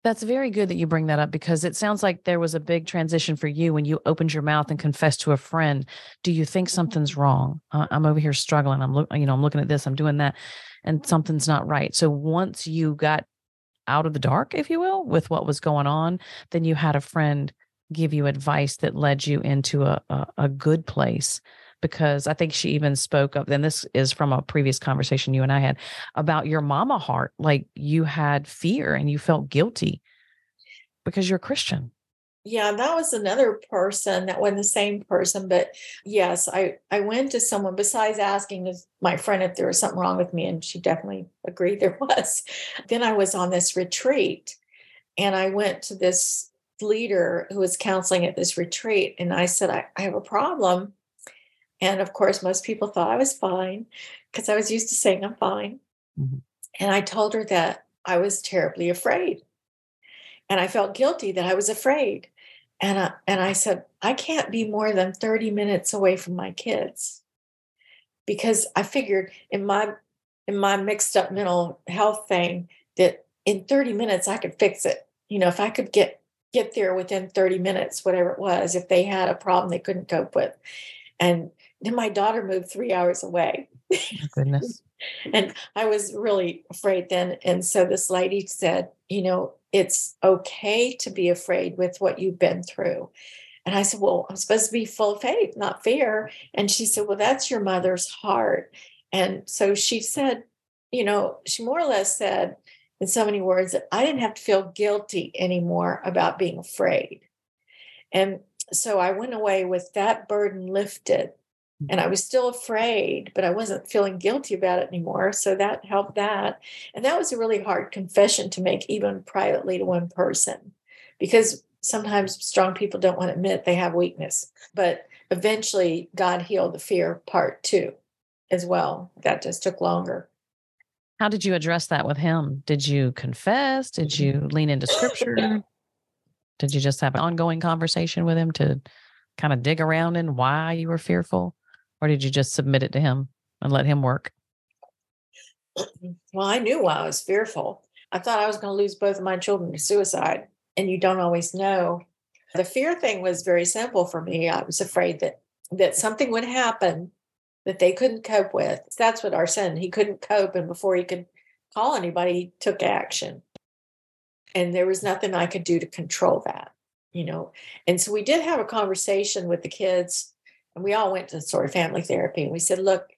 That's very good that you bring that up because it sounds like there was a big transition for you when you opened your mouth and confessed to a friend. Do you think something's wrong? Uh, I'm over here struggling. I'm look, you know, I'm looking at this, I'm doing that, and something's not right. So once you got out of the dark, if you will, with what was going on, then you had a friend give you advice that led you into a, a, a good place because I think she even spoke of, and this is from a previous conversation you and I had about your mama heart. Like you had fear and you felt guilty because you're a Christian. Yeah, that was another person that wasn't the same person. But yes, I, I went to someone besides asking my friend if there was something wrong with me, and she definitely agreed there was. Then I was on this retreat and I went to this leader who was counseling at this retreat. And I said, I, I have a problem. And of course, most people thought I was fine because I was used to saying I'm fine. Mm-hmm. And I told her that I was terribly afraid. And I felt guilty that I was afraid. And I, and I said, I can't be more than 30 minutes away from my kids because I figured in my in my mixed up mental health thing that in 30 minutes I could fix it. You know, if I could get get there within 30 minutes, whatever it was, if they had a problem they couldn't cope with. And then my daughter moved three hours away. Goodness. and I was really afraid then. And so this lady said, you know, it's okay to be afraid with what you've been through. And I said, Well, I'm supposed to be full of faith, not fear. And she said, Well, that's your mother's heart. And so she said, you know, she more or less said in so many words that I didn't have to feel guilty anymore about being afraid. And so I went away with that burden lifted and I was still afraid, but I wasn't feeling guilty about it anymore. So that helped that. And that was a really hard confession to make, even privately to one person, because sometimes strong people don't want to admit they have weakness. But eventually, God healed the fear part too, as well. That just took longer. How did you address that with him? Did you confess? Did mm-hmm. you lean into scripture? did you just have an ongoing conversation with him to kind of dig around in why you were fearful? Or did you just submit it to him and let him work? Well, I knew why I was fearful. I thought I was going to lose both of my children to suicide, and you don't always know. The fear thing was very simple for me. I was afraid that that something would happen that they couldn't cope with. That's what our son, he couldn't cope. And before he could call anybody, he took action. And there was nothing I could do to control that, you know. And so we did have a conversation with the kids, and we all went to sort of family therapy. And we said, look,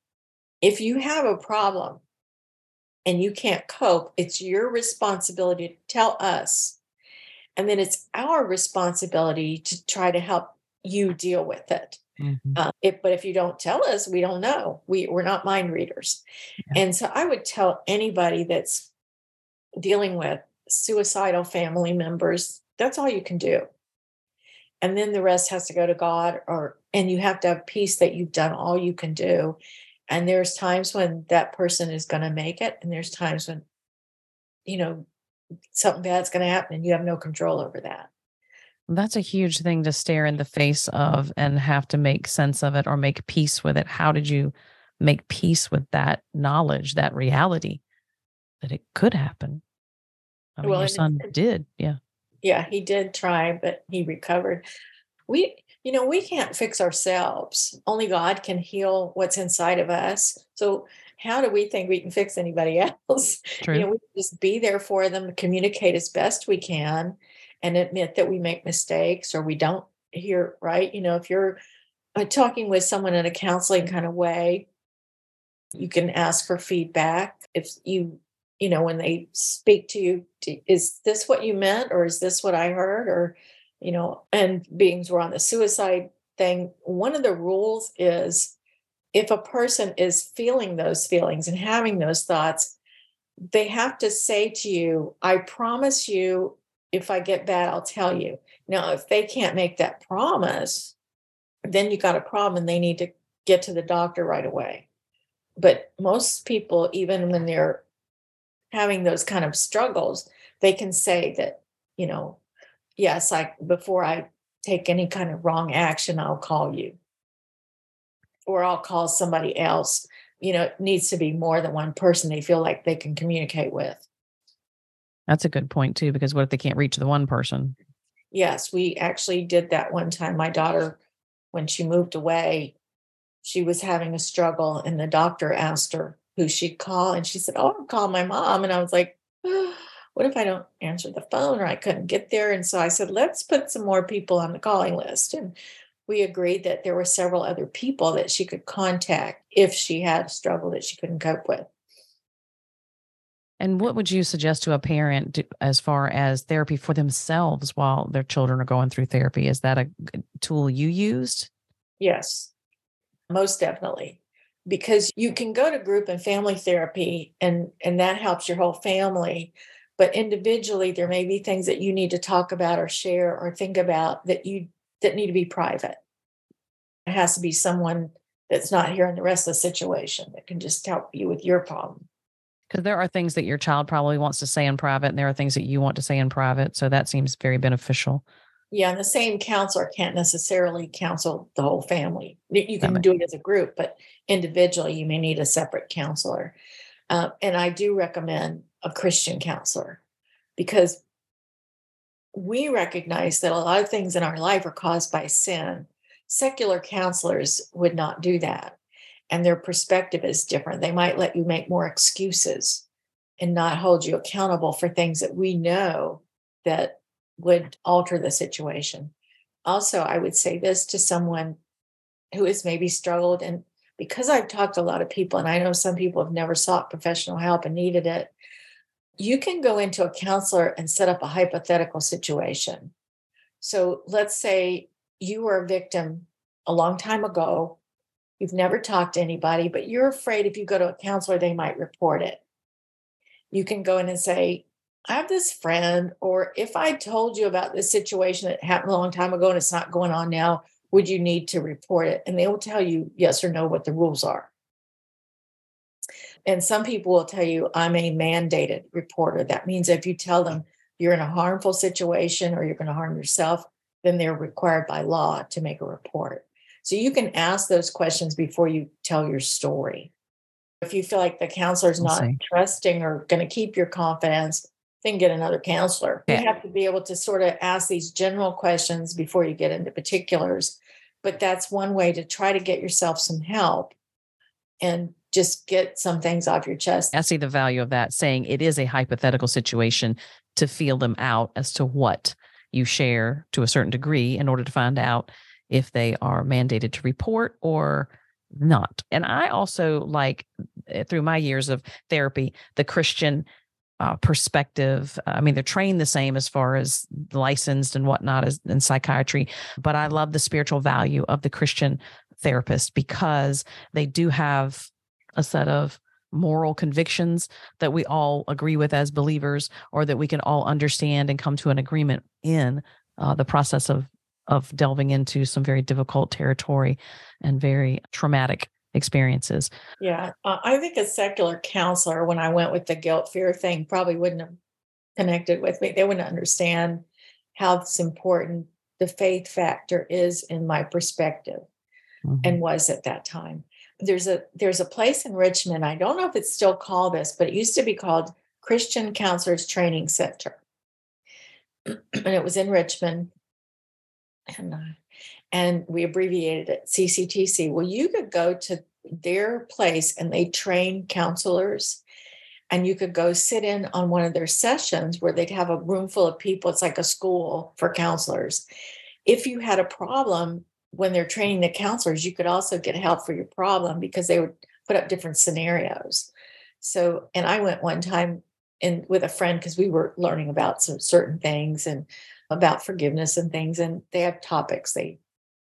if you have a problem and you can't cope, it's your responsibility to tell us. And then it's our responsibility to try to help you deal with it. Mm-hmm. Uh, if, but if you don't tell us, we don't know. We, we're not mind readers. Yeah. And so I would tell anybody that's dealing with suicidal family members, that's all you can do. And then the rest has to go to God or and you have to have peace that you've done all you can do. And there's times when that person is going to make it, and there's times when, you know, something bad's going to happen and you have no control over that. That's a huge thing to stare in the face of and have to make sense of it or make peace with it. How did you make peace with that knowledge, that reality that it could happen? I mean, well, your son it, did. Yeah. Yeah, he did try, but he recovered. We, you know, we can't fix ourselves. Only God can heal what's inside of us. So, how do we think we can fix anybody else? True. You know, we just be there for them, communicate as best we can, and admit that we make mistakes or we don't hear right. You know, if you're uh, talking with someone in a counseling kind of way, you can ask for feedback. If you, you know, when they speak to you, is this what you meant or is this what I heard? Or, you know, and beings were on the suicide thing. One of the rules is if a person is feeling those feelings and having those thoughts, they have to say to you, I promise you if I get bad, I'll tell you. Now, if they can't make that promise, then you got a problem and they need to get to the doctor right away. But most people, even when they're having those kind of struggles, they can say that, you know, yes, I before I take any kind of wrong action, I'll call you. Or I'll call somebody else. You know, it needs to be more than one person they feel like they can communicate with. That's a good point too, because what if they can't reach the one person? Yes, we actually did that one time. My daughter, when she moved away, she was having a struggle, and the doctor asked her who she'd call, and she said, "Oh, I'll call my mom." And I was like, oh, "What if I don't answer the phone or I couldn't get there?" And so I said, "Let's put some more people on the calling list." And we agreed that there were several other people that she could contact if she had a struggle that she couldn't cope with. And what would you suggest to a parent as far as therapy for themselves while their children are going through therapy? Is that a tool you used? Yes, most definitely. Because you can go to group and family therapy and and that helps your whole family, but individually there may be things that you need to talk about or share or think about that you that need to be private. It has to be someone that's not here in the rest of the situation that can just help you with your problem because there are things that your child probably wants to say in private and there are things that you want to say in private so that seems very beneficial yeah and the same counselor can't necessarily counsel the whole family. You can do it as a group but individually you may need a separate counselor. Uh, and i do recommend a christian counselor because we recognize that a lot of things in our life are caused by sin. Secular counselors would not do that and their perspective is different. They might let you make more excuses and not hold you accountable for things that we know that would alter the situation. Also, I would say this to someone who has maybe struggled and because I've talked to a lot of people and I know some people have never sought professional help and needed it, you can go into a counselor and set up a hypothetical situation. So let's say you were a victim a long time ago You've never talked to anybody, but you're afraid if you go to a counselor, they might report it. You can go in and say, I have this friend, or if I told you about this situation that happened a long time ago and it's not going on now, would you need to report it? And they will tell you yes or no what the rules are. And some people will tell you, I'm a mandated reporter. That means if you tell them you're in a harmful situation or you're going to harm yourself, then they're required by law to make a report. So you can ask those questions before you tell your story. If you feel like the counselor is not trusting or going to keep your confidence, then get another counselor. Yeah. You have to be able to sort of ask these general questions before you get into particulars. But that's one way to try to get yourself some help and just get some things off your chest. I see the value of that, saying it is a hypothetical situation to feel them out as to what you share to a certain degree in order to find out if they are mandated to report or not. And I also like, eh, through my years of therapy, the Christian uh, perspective. I mean, they're trained the same as far as licensed and whatnot as in psychiatry, but I love the spiritual value of the Christian therapist because they do have a set of moral convictions that we all agree with as believers or that we can all understand and come to an agreement in uh, the process of of delving into some very difficult territory and very traumatic experiences. Yeah. Uh, I think a secular counselor, when I went with the guilt fear thing, probably wouldn't have connected with me. They wouldn't understand how it's important the faith factor is in my perspective mm-hmm. and was at that time. There's a there's a place in Richmond. I don't know if it's still called this, but it used to be called Christian Counselors Training Center. and it was in Richmond. And uh, and we abbreviated it CCTC. Well, you could go to their place and they train counselors and you could go sit in on one of their sessions where they'd have a room full of people. It's like a school for counselors. If you had a problem when they're training the counselors, you could also get help for your problem because they would put up different scenarios. So, and I went one time in with a friend because we were learning about some certain things and about forgiveness and things, and they have topics they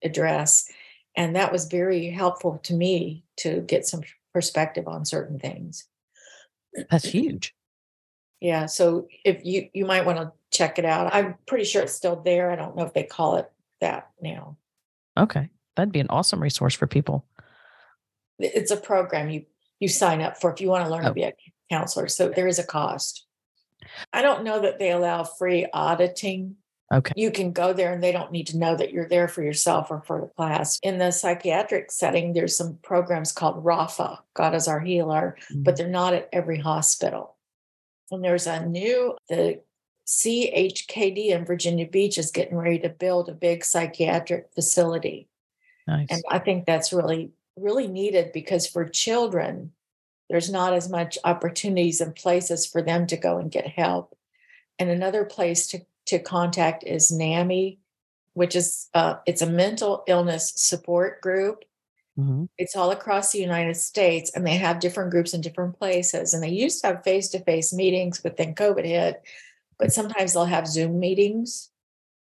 address. And that was very helpful to me to get some perspective on certain things. That's huge. Yeah. So if you you might want to check it out. I'm pretty sure it's still there. I don't know if they call it that now. Okay. That'd be an awesome resource for people. It's a program you you sign up for if you want to learn oh. to be a counselor. So there is a cost. I don't know that they allow free auditing Okay. You can go there and they don't need to know that you're there for yourself or for the class. In the psychiatric setting, there's some programs called Rapha, God is our healer, mm-hmm. but they're not at every hospital. And there's a new, the CHKD in Virginia Beach is getting ready to build a big psychiatric facility. Nice. And I think that's really, really needed because for children, there's not as much opportunities and places for them to go and get help. And another place to to contact is NAMI, which is uh, it's a mental illness support group. Mm-hmm. It's all across the United States, and they have different groups in different places. And they used to have face to face meetings, but then COVID hit. But sometimes they'll have Zoom meetings,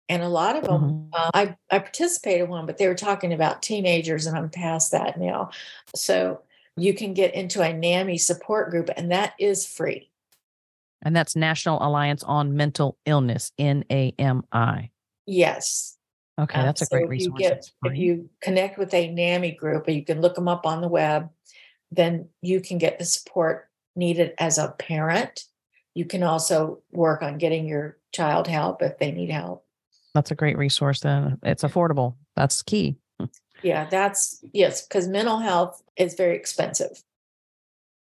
and a lot of them. Mm-hmm. Uh, I I participated in one, but they were talking about teenagers, and I'm past that now. So you can get into a NAMI support group, and that is free. And that's National Alliance on Mental Illness, NAMI. Yes. Okay, um, that's a so great if resource. You get, if you connect with a NAMI group, or you can look them up on the web, then you can get the support needed as a parent. You can also work on getting your child help if they need help. That's a great resource. Then it's affordable. That's key. Yeah, that's yes, because mental health is very expensive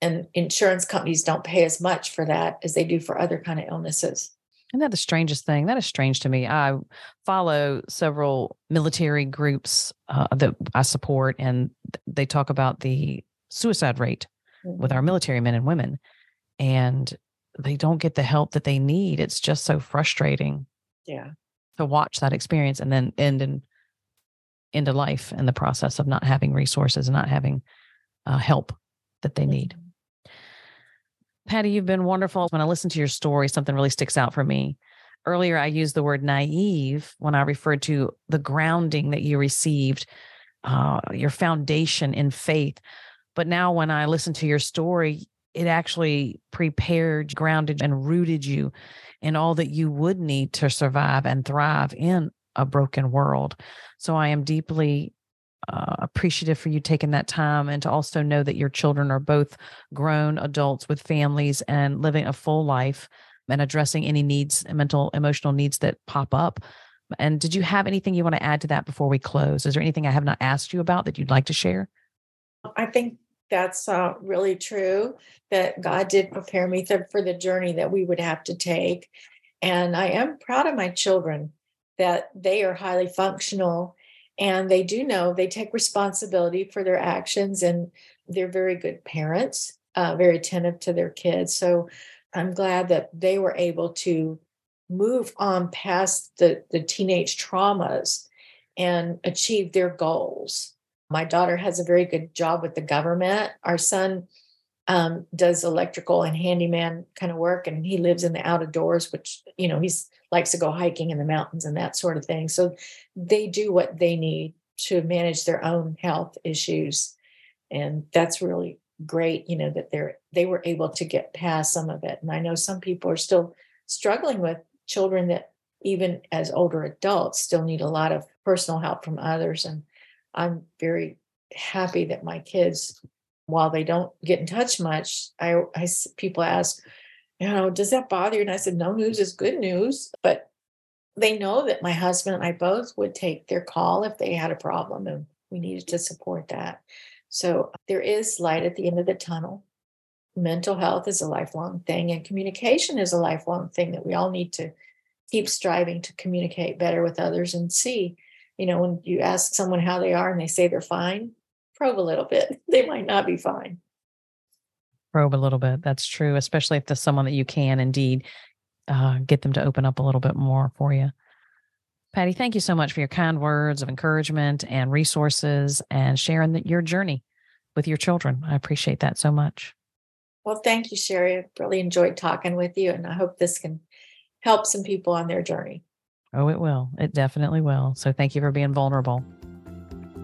and insurance companies don't pay as much for that as they do for other kind of illnesses. Isn't that the strangest thing? That is strange to me. I follow several military groups uh, that i support and they talk about the suicide rate mm-hmm. with our mm-hmm. military men and women and they don't get the help that they need. It's just so frustrating yeah. to watch that experience and then end in into life in the process of not having resources and not having uh, help that they need Patty, you've been wonderful. When I listen to your story, something really sticks out for me. Earlier, I used the word naive when I referred to the grounding that you received, uh, your foundation in faith. But now, when I listen to your story, it actually prepared, grounded, and rooted you in all that you would need to survive and thrive in a broken world. So I am deeply uh, appreciative for you taking that time and to also know that your children are both grown adults with families and living a full life and addressing any needs, mental, emotional needs that pop up. And did you have anything you want to add to that before we close? Is there anything I have not asked you about that you'd like to share? I think that's uh, really true that God did prepare me th- for the journey that we would have to take. And I am proud of my children that they are highly functional and they do know they take responsibility for their actions and they're very good parents, uh, very attentive to their kids. So I'm glad that they were able to move on past the, the teenage traumas and achieve their goals. My daughter has a very good job with the government. Our son um, does electrical and handyman kind of work, and he lives in the out of doors, which you know he's likes to go hiking in the mountains and that sort of thing. So they do what they need to manage their own health issues, and that's really great. You know that they're they were able to get past some of it, and I know some people are still struggling with children that even as older adults still need a lot of personal help from others and i'm very happy that my kids while they don't get in touch much i, I people ask you know does that bother you? And i said no news is good news. But they know that my husband and i both would take their call if they had a problem and we needed to support that. So there is light at the end of the tunnel. Mental health is a lifelong thing and communication is a lifelong thing that we all need to keep striving to communicate better with others and see. You know when you ask someone how they are and they say they're fine probe a little bit they might not be fine probe a little bit that's true especially if there's someone that you can indeed uh, get them to open up a little bit more for you patty thank you so much for your kind words of encouragement and resources and sharing the, your journey with your children i appreciate that so much well thank you sherry i really enjoyed talking with you and i hope this can help some people on their journey. Oh, it will. It definitely will. So thank you for being vulnerable.